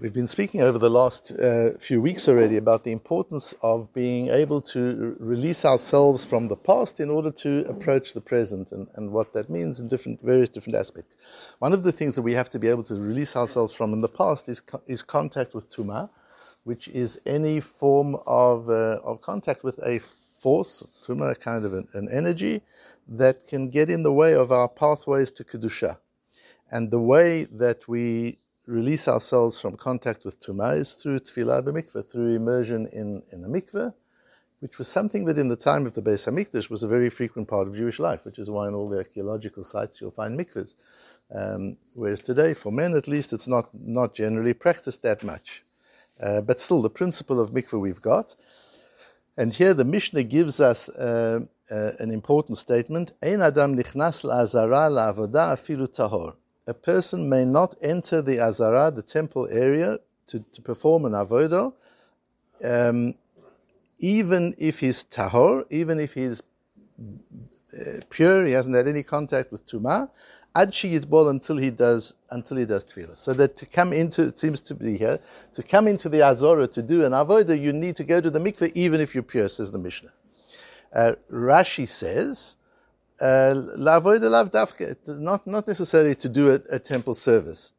We've been speaking over the last uh, few weeks already about the importance of being able to release ourselves from the past in order to approach the present and, and what that means in different, various different aspects. One of the things that we have to be able to release ourselves from in the past is, is contact with Tuma, which is any form of, uh, of contact with a force, Tuma, a kind of an, an energy that can get in the way of our pathways to Kedusha. And the way that we release ourselves from contact with Tumah is through Tevilah b'mikveh, through immersion in, in a mikveh, which was something that in the time of the Beis Hamikdash was a very frequent part of Jewish life, which is why in all the archaeological sites you'll find mikvehs. Um, whereas today, for men at least, it's not, not generally practiced that much. Uh, but still, the principle of mikveh we've got. And here the Mishnah gives us uh, uh, an important statement. Ein adam nichnas la'azara la'avodah afilu tahor a person may not enter the Azara, the temple area, to, to perform an avodah, um, even if he's tahor, even if he's uh, pure, he hasn't had any contact with tuma, ad yitbol until he does until he does tevilah. So that to come into it seems to be here to come into the azara to do an avodah, you need to go to the mikveh even if you're pure, says the Mishnah. Uh, Rashi says not, not necessarily to do a, a temple service.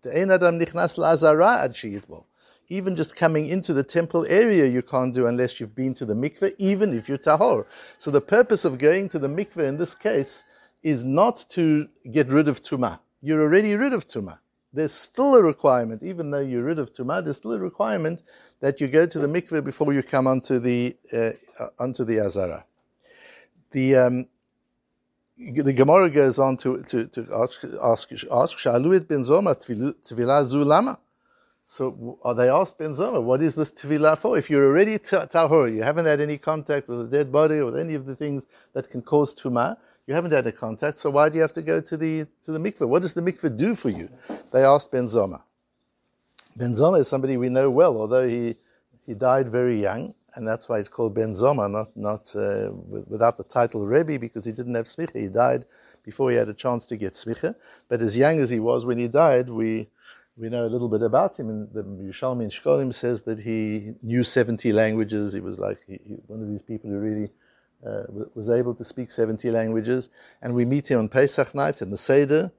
Even just coming into the temple area, you can't do unless you've been to the mikveh, even if you're tahor. So the purpose of going to the mikveh in this case is not to get rid of tuma. You're already rid of tuma. There's still a requirement, even though you're rid of tuma. There's still a requirement that you go to the mikveh before you come onto the uh, onto the azara. The um, the Gemara goes on to, to, to ask, ask, ask Shaluit ben Zoma Tvila Zulama. So are they asked Ben Zoma, what is this Tvila for? If you're already Tahor, you haven't had any contact with a dead body or any of the things that can cause Tuma, you haven't had a contact, so why do you have to go to the, to the mikveh? What does the mikveh do for you? They asked Ben Zoma. Ben Zoma is somebody we know well, although he, he died very young and that's why it's called Ben Zoma, not not uh, without the title Rebbe, because he didn't have smicha. He died before he had a chance to get smicha. But as young as he was when he died, we we know a little bit about him. And the Yerushalmi Shkolim says that he knew 70 languages. He was like he, he, one of these people who really uh, was able to speak 70 languages. And we meet him on Pesach night in the Seder.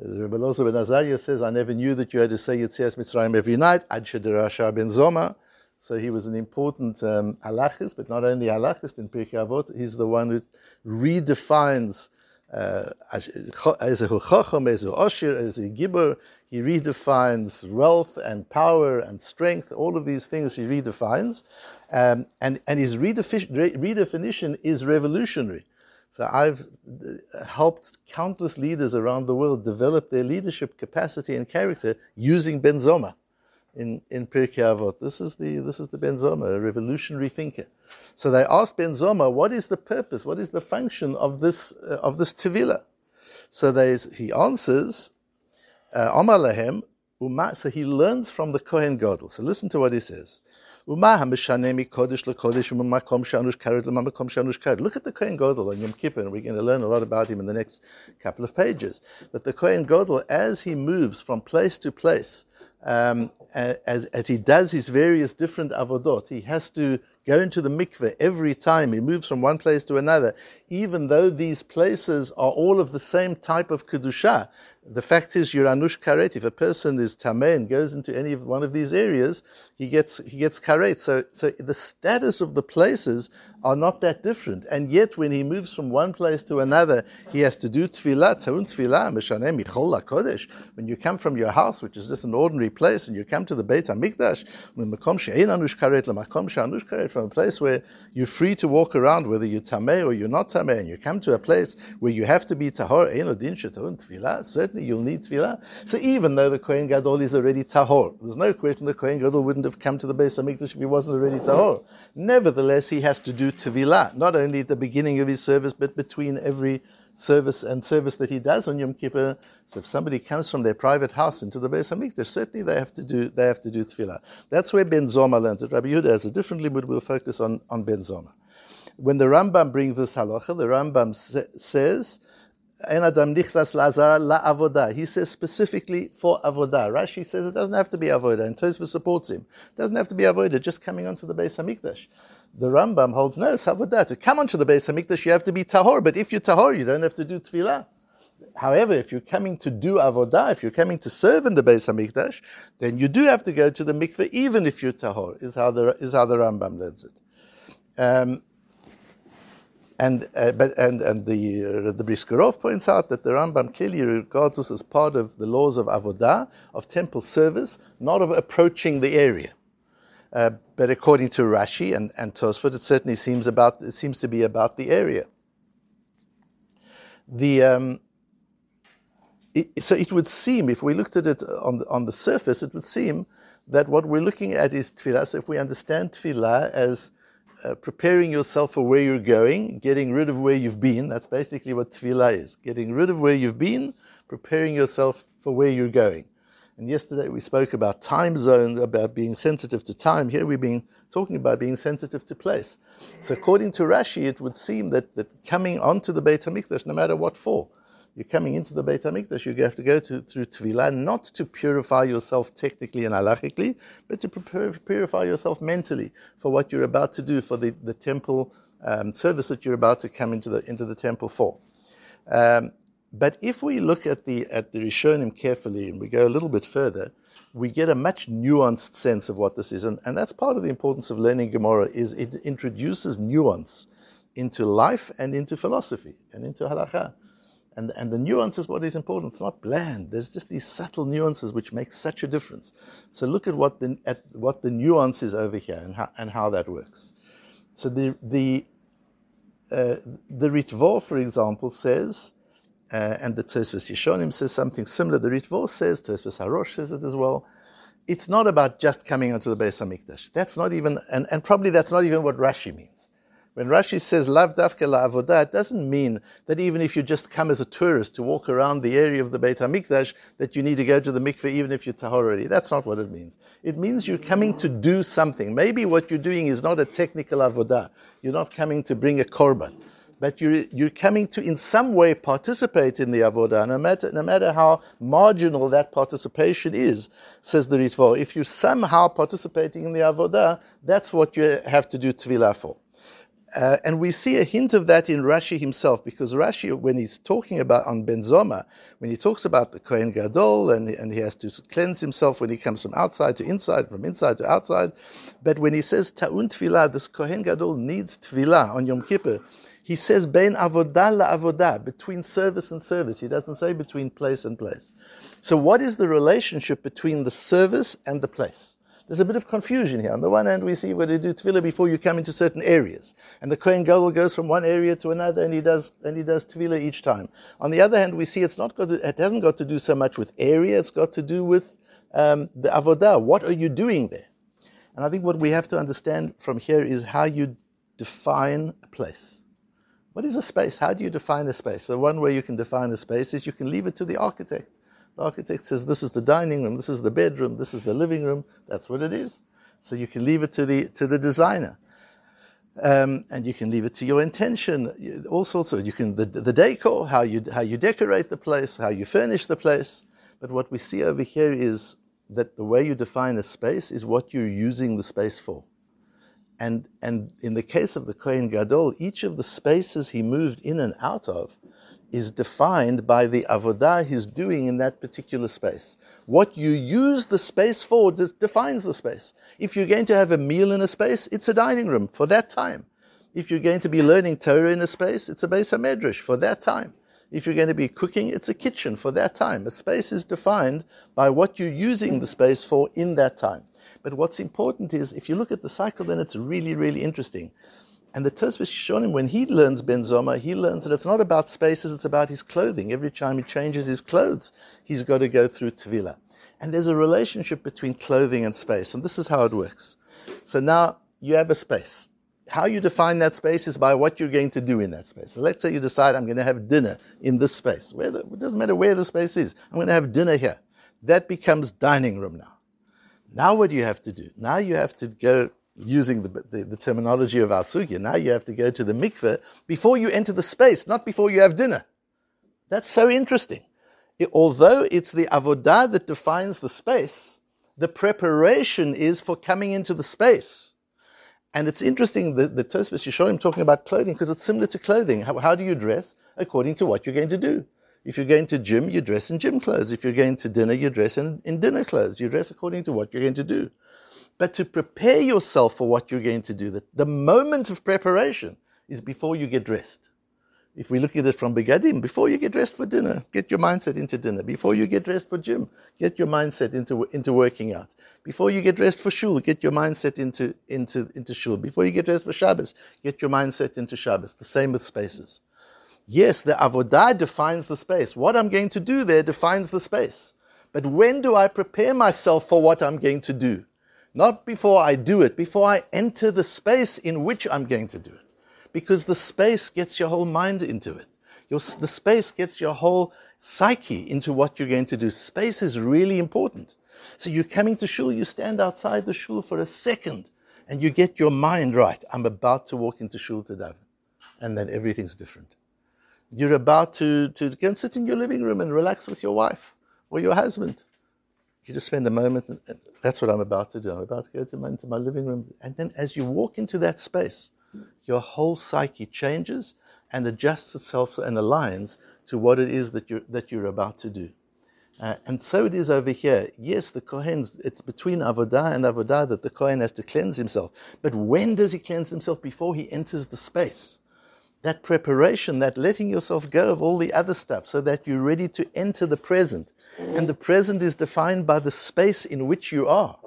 Rabbi Elazar ben Azariah says, I never knew that you had to say Yitzias Mitzrayim every night. Ad Shedirasha ben Zoma. So he was an important um, halachist, but not only halachist in Pirkei Avot, he's the one who redefines uh, a chacham, as a osher, as a gibor. He redefines wealth and power and strength. All of these things he redefines, um, and and his redefi- redefinition is revolutionary. So I've uh, helped countless leaders around the world develop their leadership capacity and character using Ben Zoma in, in Pirkei Avot. This is the this is the Ben Zoma, a revolutionary thinker. So they asked Ben Zoma, what is the purpose, what is the function of this uh, of this tevila? So they, he answers, uh, Omar lahem, so he learns from the Kohen Gadol. So listen to what he says. Look at the Kohen Gadol on Yom Kippur, and we're going to learn a lot about him in the next couple of pages. That the Kohen Gadol, as he moves from place to place, um, as, as he does his various different avodot, he has to go into the mikveh every time he moves from one place to another, even though these places are all of the same type of kedusha. The fact is, you're anush karet. If a person is tameh and goes into any of one of these areas, he gets he gets karet. So, so the status of the places are not that different. And yet, when he moves from one place to another, he has to do tevilah, ta'un tevilah, michol kodesh. When you come from your house, which is just an ordinary place, and you come to the Beit HaMikdash, from a place where you're free to walk around, whether you're tameh or you're not tameh, and you come to a place where you have to be tahor, ein tevilah, certainly you'll need tevilah. So even though the Kohen Gadol is already tahor, there's no question the Kohen Gadol wouldn't have come to the Beit HaMikdash if he wasn't already tahor. Nevertheless, he has to do tevilah, not only at the beginning of his service, but between every service and service that he does on Yom Kippur. So if somebody comes from their private house into the Beis Hamikdash, certainly they have to do they have to do tevilah. That's where Ben Zoma learns it. Rabbi Yehuda has a different limud. We'll focus on, on Ben Zoma. When the Rambam brings this halacha, the Rambam sa- says Adam nichlas lazar la avodah. He says specifically for avodah. Rashi says it doesn't have to be avodah, and Tosfos supports him. It doesn't have to be avodah, just coming onto the Beis Hamikdash. The Rambam holds no, it's avodah. To come onto the Beis Hamikdash, you have to be tahor. But if you're tahor, you don't have to do tevilah. However, if you're coming to do avodah, if you're coming to serve in the Beis Hamikdash, then you do have to go to the mikveh, even if you're tahor. Is how the is how the Rambam learns it. Um, and uh, but and and the uh, the Brisker Rov points out that the Rambam clearly regards this as part of the laws of avodah of temple service, not of approaching the area. Uh, but according to Rashi and, and Tosfot, it certainly seems about it seems to be about the area. The um, it, so it would seem, if we looked at it on the, on the surface, it would seem that what we're looking at is tevilah. So if we understand tevilah as uh, preparing yourself for where you're going, getting rid of where you've been. That's basically what tevilah is. Getting rid of where you've been, preparing yourself for where you're going. And yesterday we spoke about time zones, about being sensitive to time. Here we've been talking about being sensitive to place. So according to Rashi, it would seem that, that coming onto the Beit HaMikdash, no matter what for, you're coming into the Beit HaMikdash, you have to go to, through Tevilah, not to purify yourself technically and halachically, but to purify yourself mentally for what you're about to do, for the, the temple um, service that you're about to come into the, into the temple for. Um, but if we look at the, at the Rishonim carefully and we go a little bit further, we get a much nuanced sense of what this is. And, and that's part of the importance of learning Gemara is it introduces nuance into life and into philosophy and into halakha. And, and the nuance is what is important. It's not bland. There's just these subtle nuances which make such a difference. So look at what the, at what the nuance is over here and how, and how that works. So the, the, uh, the Ritvo, for example, says, uh, and the Tosfos Yeshonim says something similar. The Ritvo says, Tosfos Harosh says it as well. It's not about just coming onto the Beis Hamikdash. That's not even, and, and probably that's not even what Rashi means. When Rashi says lav dafke la'avodah, it doesn't mean that even if you just come as a tourist to walk around the area of the Beit HaMikdash, that you need to go to the mikveh even if you're tahor already. That's not what it means. It means you're coming to do something. Maybe what you're doing is not a technical avodah. You're not coming to bring a korban. But you're, you're coming to in some way participate in the avodah, no matter, no matter how marginal that participation is, says the Ritvo. If you're somehow participating in the avodah, that's what you have to do tevilah for. Uh, and we see a hint of that in Rashi himself, because Rashi, when he's talking about on Ben Zoma, when he talks about the Kohen Gadol and, and he has to cleanse himself when he comes from outside to inside, from inside to outside, but when he says Ta'un Tevilah, this Kohen Gadol needs Tevilah on Yom Kippur, he says Ben Avodah la Avodah, between service and service. He doesn't say between place and place. So, what is the relationship between the service and the place? There's a bit of confusion here. On the one hand, we see where they do tevilah before you come into certain areas, and the Kohen Gadol goes from one area to another, and he does and he does tevilah each time. On the other hand, we see it's not got to, it hasn't got to do so much with area; it's got to do with um, the avodah. What are you doing there? And I think what we have to understand from here is how you define a place. What is a space? How do you define a space? The one way you can define a space is you can leave it to the architect. The architect says this is the dining room, this is the bedroom, this is the living room. That's what it is. So you can leave it to the to the designer. Um, and you can leave it to your intention. All sorts of you can the, the decor, how you how you decorate the place, how you furnish the place. But what we see over here is that the way you define a space is what you're using the space for. And and in the case of the Kohen Gadol, each of the spaces he moved in and out of is defined by the avodah he's doing in that particular space. What you use the space for defines the space. If you're going to have a meal in a space, it's a dining room for that time. If you're going to be learning Torah in a space, it's a Beis HaMedrash for that time. If you're going to be cooking, it's a kitchen for that time. A space is defined by what you're using the space for in that time. But what's important is if you look at the cycle, then it's really, really interesting. And the Tosfos Yeshonim, when he learns Ben Zoma, he learns that it's not about spaces, it's about his clothing. Every time he changes his clothes, he's got to go through Tevila. And there's a relationship between clothing and space, and this is how it works. So now you have a space. How you define that space is by what you're going to do in that space. So let's say you decide I'm going to have dinner in this space. The, it doesn't matter where the space is. I'm going to have dinner here. That becomes dining room now. Now what do you have to do? Now you have to go using the, the, the, terminology of our sugya, now you have to go to the mikveh before you enter the space, not before you have dinner. That's so interesting. It, although it's the avodah that defines the space, the preparation is for coming into the space. And it's interesting that the Tosfos Yeshonim talking about clothing because it's similar to clothing. How, how do you dress? According to what you're going to do. If you're going to gym, you dress in gym clothes. If you're going to dinner, you dress in, in dinner clothes. You dress according to what you're going to do. But to prepare yourself for what you're going to do, the, the moment of preparation is before you get dressed. If we look at it from Begadim, before you get dressed for dinner, get your mindset into dinner. Before you get dressed for gym, get your mindset into, into working out. Before you get dressed for shul, get your mindset into, into, into shul. Before you get dressed for Shabbos, get your mindset into Shabbos. The same with spaces. Yes, the avodah defines the space. What I'm going to do there defines the space. But when do I prepare myself for what I'm going to do? Not before I do it, before I enter the space in which I'm going to do it because the space gets your whole mind into it. Your, the space gets your whole psyche into what you're going to do. Space is really important. So you're coming to shul, you stand outside the shul for a second, and you get your mind right. I'm about to walk into shul to daven. And then everything's different. You're about to, to go and sit in your living room and relax with your wife or your husband. You just spend a moment, that's what I'm about to do. I'm about to go to my, into my living room. And then as you walk into that space, your whole psyche changes and adjusts itself and aligns to what it is that you're, that you're about to do. Uh, and so it is over here. Yes, the Kohen, it's between Avodah and Avodah that the Kohen has to cleanse himself. But when does he cleanse himself? Before he enters the space. That preparation, that letting yourself go of all the other stuff so that you're ready to enter the present. And the present is defined by the space in which you are.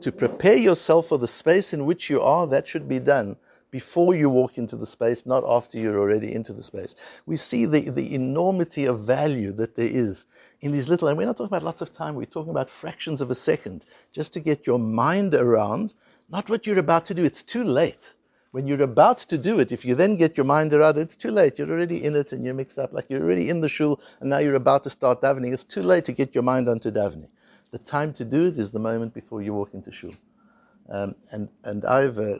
To prepare yourself for the space in which you are, that should be done before you walk into the space, not after you're already into the space. We see the, the enormity of value that there is in these little, and we're not talking about lots of time, we're talking about fractions of a second, just to get your mind around, not what you're about to do. It's too late. When you're about to do it, if you then get your mind around it, it's too late. You're already in it and you're mixed up, like you're already in the shul, and now you're about to start davening. It's too late to get your mind onto davening. The time to do it is the moment before you walk into shul. Um, and, and I've, uh,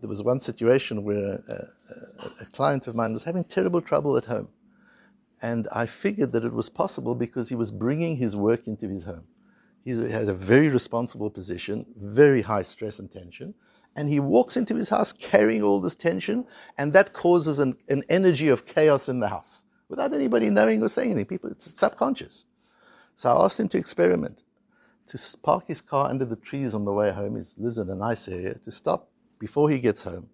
there was one situation where a, a, client of mine was having terrible trouble at home. And I figured that it was possible because he was bringing his work into his home. he has a very responsible position, very high stress and tension. And he walks into his house carrying all this tension, and that causes an, an energy of chaos in the house without anybody knowing or saying anything. People, it's, subconscious. So I asked him to experiment to park his car under the trees on the way home. He lives in a nice area. To stop before he gets home,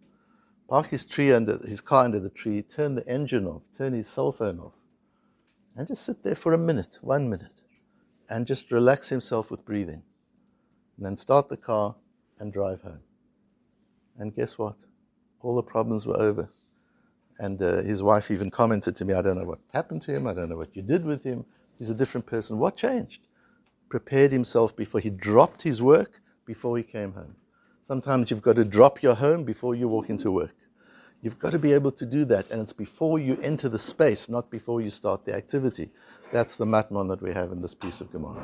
park his tree under his car under the tree, turn the engine off, turn his cell phone off, and just sit there for a minute, one minute, and just relax himself with breathing. And then start the car and drive home. And guess what? All the problems were over. And uh, his wife even commented to me, I don't know what happened to him, I don't know what you did with him. He's a different person. What changed? Prepared himself before he dropped his work before he came home. Sometimes you've got to drop your home before you walk into work. You've got to be able to do that, and it's before you enter the space, not before you start the activity. That's the matmon that we have in this piece of Gemara.